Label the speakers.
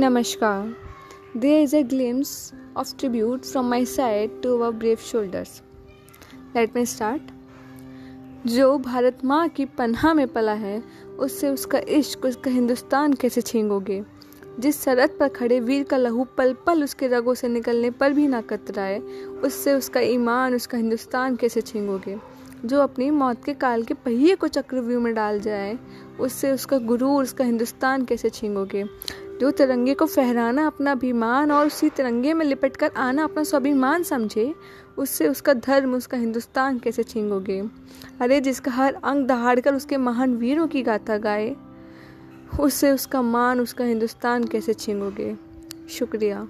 Speaker 1: Namaskar. There is a glimpse of tribute from my side to our brave shoulders. Let me start. जो भारत माँ की पन्हा में पला है, उससे उसका इश्क उसका हिंदुस्तान कैसे छींगोगे जिस सरहद पर खड़े वीर का लहू पल पल उसके रगों से निकलने पर भी ना कतराए, उससे उसका ईमान, उसका हिंदुस्तान कैसे छींगोगे जो अपनी मौत के काल के पहिए को चक्रव्यूह में डाल जाए, उससे उसका गुरु उसका हिंदुस्तान कैसे छींगोगे जो तिरंगे को फहराना अपना अभिमान और उसी तिरंगे में लिपट कर आना अपना स्वाभिमान समझे, उससे उसका धर्म, उसका हिंदुस्तान कैसे छींगोगे? अरे, जिसका हर अंग दहाड़ कर उसके महान वीरों की गाथा गाए, उससे उसका मान, उसका हिंदुस्तान कैसे छींगोगे? शुक्रिया।